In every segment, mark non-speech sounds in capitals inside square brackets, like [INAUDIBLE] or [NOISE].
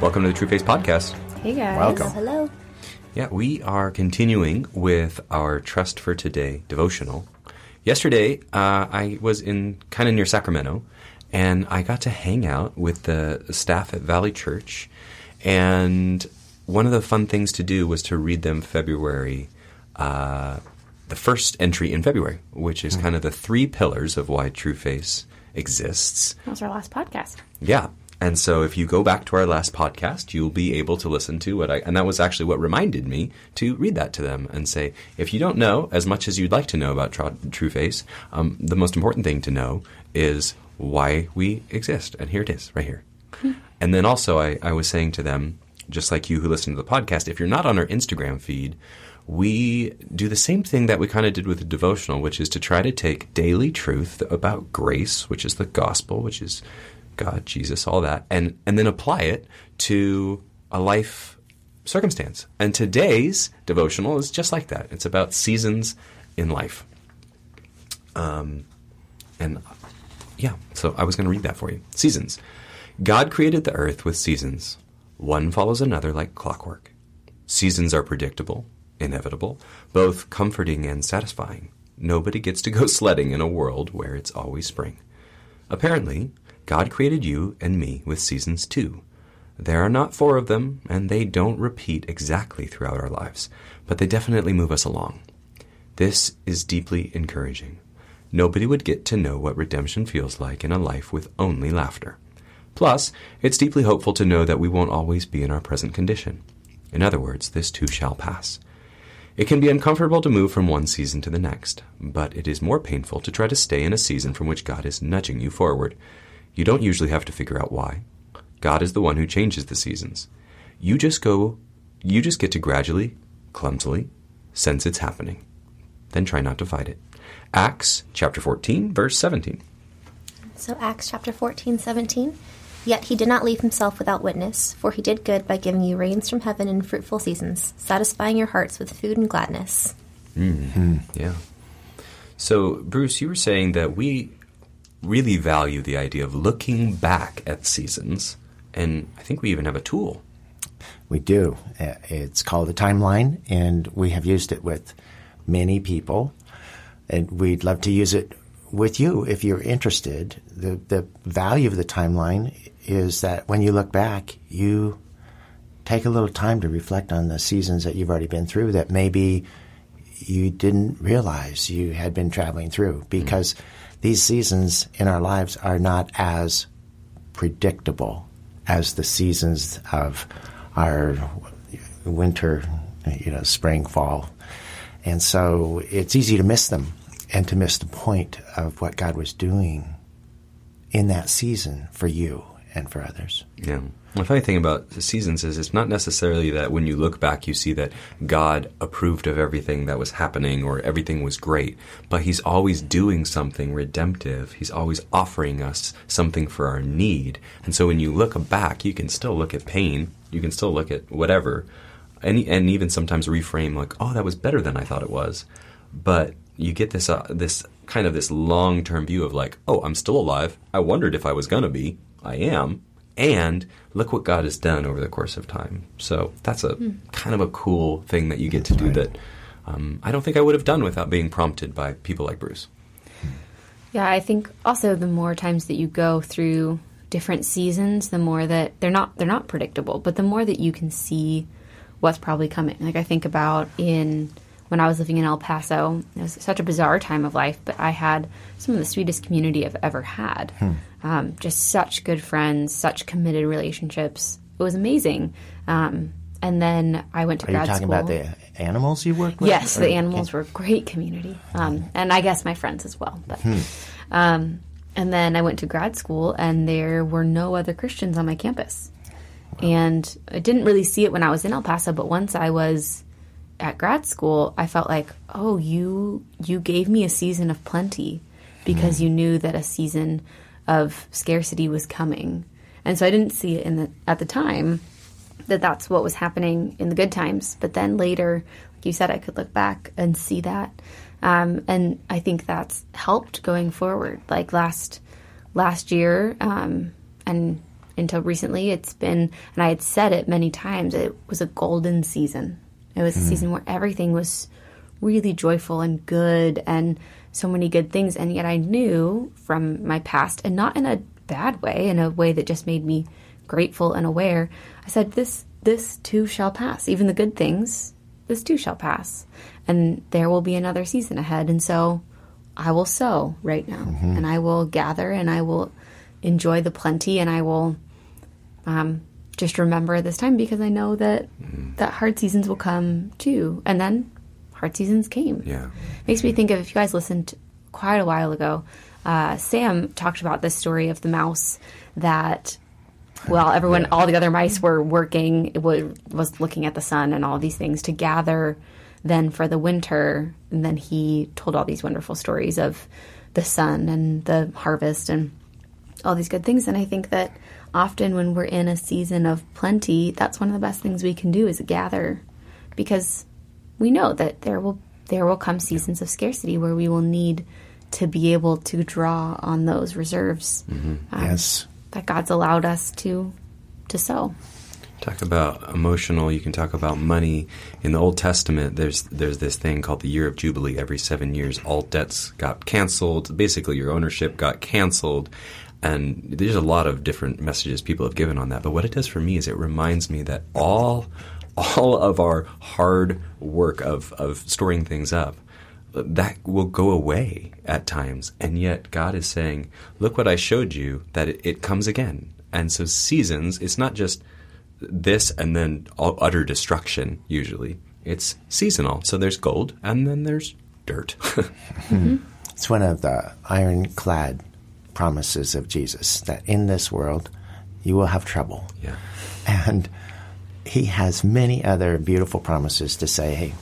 Welcome to the True Face Podcast. Hey guys. Welcome. Hello. Yeah, we are continuing with our Trust for Today devotional. Yesterday, uh, I was in kind of near Sacramento, and I got to hang out with the staff at Valley Church. And one of the fun things to do was to read them February, uh, the first entry in February, which is kind of the three pillars of why True Face exists. That was our last podcast. Yeah. And so if you go back to our last podcast, you'll be able to listen to what I, and that was actually what reminded me to read that to them and say, if you don't know as much as you'd like to know about Tru- True Face, um, the most important thing to know is why we exist. And here it is, right here. And then also, I, I was saying to them, just like you who listen to the podcast, if you're not on our Instagram feed, we do the same thing that we kind of did with the devotional, which is to try to take daily truth about grace, which is the gospel, which is God, Jesus, all that, and, and then apply it to a life circumstance. And today's devotional is just like that. It's about seasons in life. Um, and yeah, so I was going to read that for you. Seasons. God created the earth with seasons. One follows another like clockwork. Seasons are predictable, inevitable, both comforting and satisfying. Nobody gets to go [LAUGHS] sledding in a world where it's always spring. Apparently, God created you and me with seasons too. There are not four of them, and they don't repeat exactly throughout our lives, but they definitely move us along. This is deeply encouraging. Nobody would get to know what redemption feels like in a life with only laughter. Plus, it's deeply hopeful to know that we won't always be in our present condition. In other words, this too shall pass. It can be uncomfortable to move from one season to the next, but it is more painful to try to stay in a season from which God is nudging you forward. You don't usually have to figure out why. God is the one who changes the seasons. You just go, you just get to gradually, clumsily, sense it's happening. Then try not to fight it. Acts chapter 14, verse 17. So Acts chapter 14, 17. Yet he did not leave himself without witness, for he did good by giving you rains from heaven in fruitful seasons, satisfying your hearts with food and gladness. Mm-hmm. Yeah. So, Bruce, you were saying that we really value the idea of looking back at seasons, and I think we even have a tool. We do. Uh, It's called a timeline, and we have used it with many people. And we'd love to use it with you if you're interested. The, the value of the timeline is that when you look back, you take a little time to reflect on the seasons that you've already been through that maybe you didn't realize you had been traveling through because these seasons in our lives are not as predictable as the seasons of our winter, you know, spring, fall. And so it's easy to miss them and to miss the point of what God was doing in that season for you and for others. Yeah. The funny thing about seasons is it's not necessarily that when you look back you see that God approved of everything that was happening or everything was great, but He's always doing something redemptive. He's always offering us something for our need. And so when you look back, you can still look at pain, you can still look at whatever, and, and even sometimes reframe like, oh, that was better than I thought it was. But you get this uh, this kind of this long term view of like, oh, I'm still alive. I wondered if I was gonna be. I am. And look what God has done over the course of time. So that's a hmm. kind of a cool thing that you get to do that um, I don't think I would have done without being prompted by people like Bruce. Hmm. Yeah, I think also the more times that you go through different seasons, the more that they're not they're not predictable, but the more that you can see what's probably coming. Like I think about in when I was living in El Paso, it was such a bizarre time of life, but I had some of the sweetest community I've ever had. Hmm. Um, just such good friends, such committed relationships. It was amazing. Um, and then I went to Are you grad talking school. about the animals you work with? Yes, Or- the animals were a great community, um, and I guess my friends as well. But, um, and then I went to grad school, and there were no other Christians on my campus, and I didn't really see it when I was in El Paso. But once I was at grad school, I felt like, oh, you you gave me a season of plenty because you knew that a season of scarcity was coming, and so I didn't see it in the at the time that that's what was happening in the good times. But then later, like you said, I could look back and see that, um, and I think that's helped going forward. Like last last year, um, and until recently, it's been, and I had said it many times, it was a golden season. It was a season where everything was really joyful and good and so many good things. And yet I knew from my past, and not in a bad way, in a way that just made me grateful and aware. I said, This this too shall pass. Even the good things, this too shall pass. And there will be another season ahead. And so I will sow right now. And I will gather and I will enjoy the plenty and I will um, just remember this time because I know that that hard seasons will come too. And then hard seasons came. Yeah. Makes me think of if you guys listened quite a while ago, uh, Sam talked about this story of the mouse that, well, everyone, all the other mice were working, it was looking at the sun and all these things to gather then for the winter. And then he told all these wonderful stories of the sun and the harvest and all these good things. And I think that often when we're in a season of plenty, that's one of the best things we can do is gather because we know that there will there will come seasons of scarcity where we will need to be able to draw on those reserves um, Yes. that God's allowed us to to sow. Talk about emotional. You can talk about money. In the Old Testament, there's there's this thing called the year of jubilee. Every seven years, all debts got canceled. Basically, your ownership got canceled. And there's a lot of different messages people have given on that. But what it does for me is it reminds me that all all of our hard work of of storing things up that will go away at times. And yet God is saying, look what I showed you, that it, it comes again. And so seasons, it's not just this and then all, utter destruction, usually. It's seasonal. So there's gold and then there's dirt. [LAUGHS] Hmm. It's one of the ironclad promises of Jesus that in this world you will have trouble. yeah. And he has many other beautiful promises to say, hey,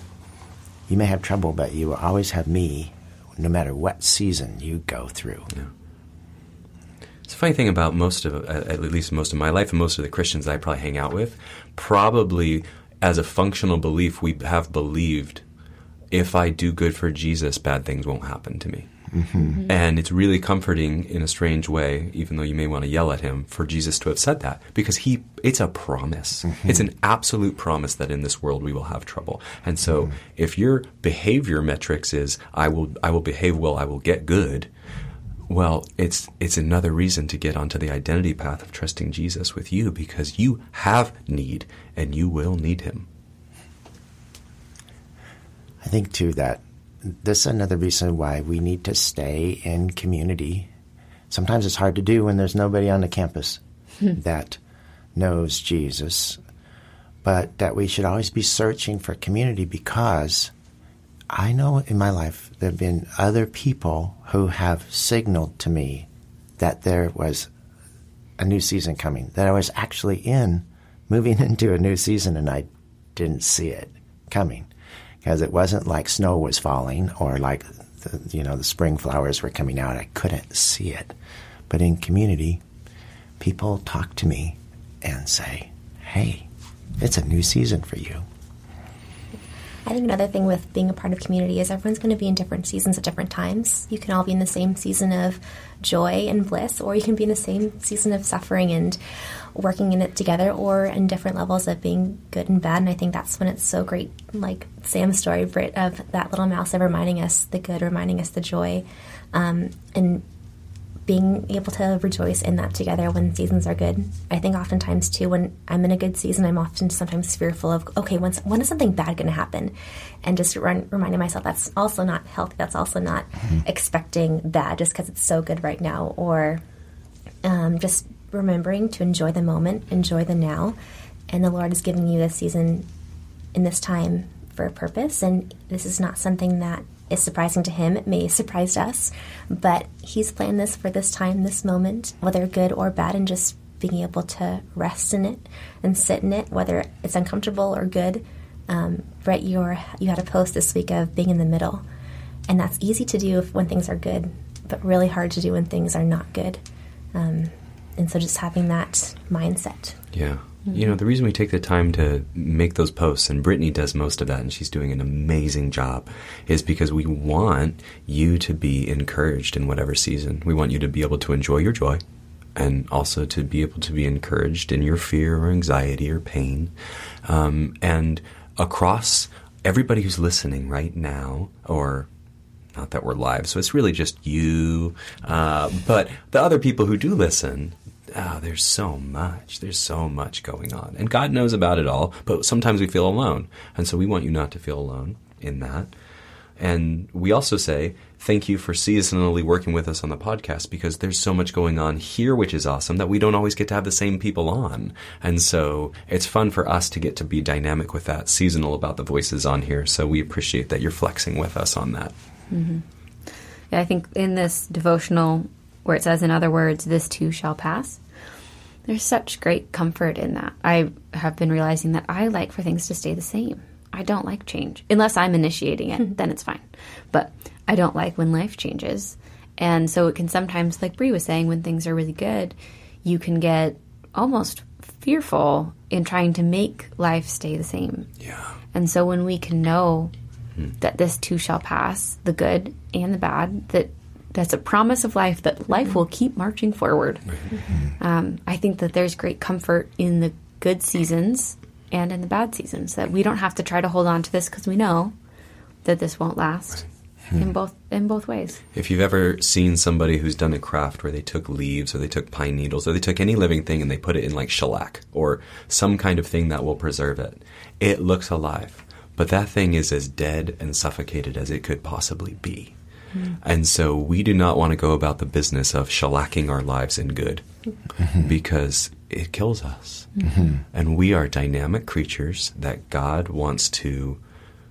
you may have trouble, but you will always have me no matter what season you go through. It's a funny thing about most of, uh, at least most of my life, and most of the Christians that I probably hang out with, probably as a functional belief, we have believed if I do good for Jesus, bad things won't happen to me. Mm-hmm. And it's really comforting in a strange way, even though you may want to yell at him, for Jesus to have said that because he, it's a promise. Mm-hmm. It's an absolute promise that in this world we will have trouble. And so mm-hmm. if your behavior metrics is, I will, I will behave well, I will get good, well, it's it's another reason to get onto the identity path of trusting Jesus with you because you have need and you will need him. I think, too, that this is another reason why we need to stay in community. Sometimes it's hard to do when there's nobody on the campus hmm. that knows Jesus, but that we should always be searching for community because I know in my life there have been other people who have signaled to me that there was a new season coming, that I was actually in, moving [LAUGHS] into a new season, and I didn't see it coming because it wasn't like snow was falling or like the, you know the spring flowers were coming out. I couldn't see it, but in community, people talk to me and say, "Hey, it's a new season for you." I think another thing with being a part of community is everyone's going to be in different seasons at different times. You can all be in the same season of joy and bliss, or you can be in the same season of suffering and working in it together, or in different levels of being good and bad. And I think that's when it's so great, like Sam's story, Britt, of that little mouse of reminding us the good, reminding us the joy, um, and being able to rejoice in that together when seasons are good. I think oftentimes too, when I'm in a good season, I'm often sometimes fearful of, okay, when's, when is something bad going to happen? And just run, reminding myself that's also not healthy. That's also not expecting bad just because it's so good right now. Or um, just remembering to enjoy the moment, enjoy the now. And the Lord is giving you this season in this time for a purpose. And this is not something that is surprising to him. It may surprise us, but he's planned this for this time, this moment, whether good or bad, and just being able to rest in it and sit in it, whether it's uncomfortable or good. Um, Brett, you you had a post this week of being in the middle, and that's easy to do if, when things are good, but really hard to do when things are not good. Um, and so, just having that mindset. Yeah. You know, the reason we take the time to make those posts, and Brittany does most of that, and she's doing an amazing job, is because we want you to be encouraged in whatever season. We want you to be able to enjoy your joy, and also to be able to be encouraged in your fear or anxiety or pain. Um, and across everybody who's listening right now, or not that we're live, so it's really just you, uh, but the other people who do listen, oh, there's so much. There's so much going on. And God knows about it all, but sometimes we feel alone. And so we want you not to feel alone in that. And we also say, thank you for seasonally working with us on the podcast because there's so much going on here, which is awesome, that we don't always get to have the same people on. And so it's fun for us to get to be dynamic with that, seasonal about the voices on here. So we appreciate that you're flexing with us on that. Mm-hmm. Yeah, I think in this devotional where it says, in other words, this too shall pass, there's such great comfort in that. I have been realizing that I like for things to stay the same. I don't like change. Unless I'm initiating it, then it's fine. But I don't like when life changes. And so it can sometimes, like Brie was saying, when things are really good, you can get almost fearful in trying to make life stay the same. Yeah. And so when we can know that this too shall pass, the good and the bad, that that's a promise of life that life will keep marching forward. Um, I think that there's great comfort in the good seasons and in the bad seasons that we don't have to try to hold on to this because we know that this won't last in both in both ways. If you've ever seen somebody who's done a craft where they took leaves or they took pine needles or they took any living thing and they put it in like shellac or some kind of thing that will preserve it, it looks alive. But that thing is as dead and suffocated as it could possibly be. And so we do not want to go about the business of shellacking our lives in good mm-hmm. because it kills us. Mm-hmm. And we are dynamic creatures that God wants to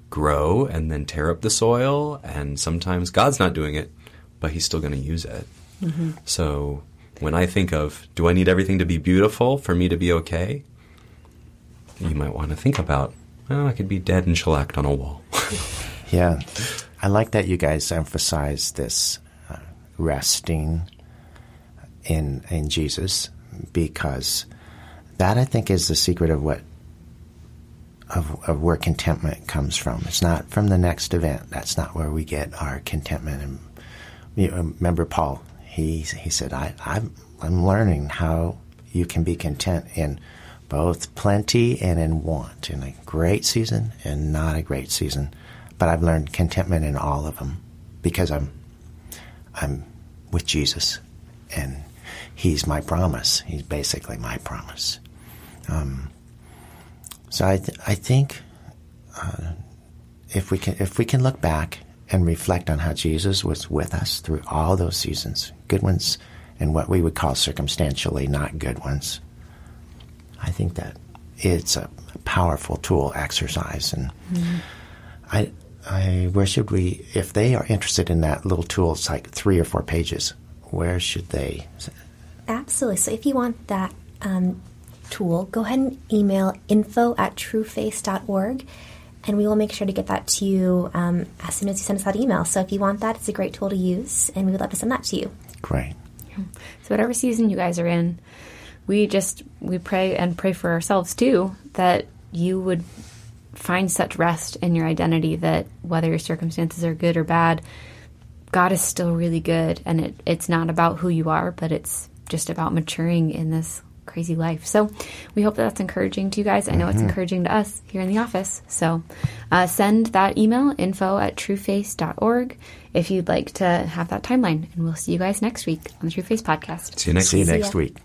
grow and then tear up the soil. And sometimes God's not doing it, but He's still going to use it. Mm-hmm. So when I think of, do I need everything to be beautiful for me to be okay? You might want to think about, well, I could be dead and shellacked on a wall. Yeah. [LAUGHS] I like that you guys emphasize this uh, resting in in Jesus because that I think is the secret of what of, of where contentment comes from. It's not from the next event. That's not where we get our contentment. And you know, remember Paul? He he said, I, I'm I'm learning how you can be content in both plenty and in want, in a great season and not a great season. But I've learned contentment in all of them because I'm I'm with Jesus, and He's my promise. He's basically my promise. Um, so I th- I think uh, if we can if we can look back and reflect on how Jesus was with us through all those seasons, good ones and what we would call circumstantially not good ones, I think that it's a powerful tool exercise and I I where should we if they are interested in that little tool it's like three or four pages where should they Absolutely. So if you want that um, tool, go ahead and email info at trueface.org and we will make sure to get that to you um, as soon as you send us that email. So if you want that, it's a great tool to use and we would love to send that to you. great So whatever season you guys are in, we just we pray and pray for ourselves too that you would find such rest in your identity that whether your circumstances are good or bad, God is still really good and it, it's not about who you are, but it's just about maturing in this crazy life. So we hope that that's encouraging to you guys. I know it's encouraging to us here in the office. So uh, send that email info at trueface.org if you'd like to have that timeline. And we'll see you guys next week on the True Face podcast. See you next see you next ya. week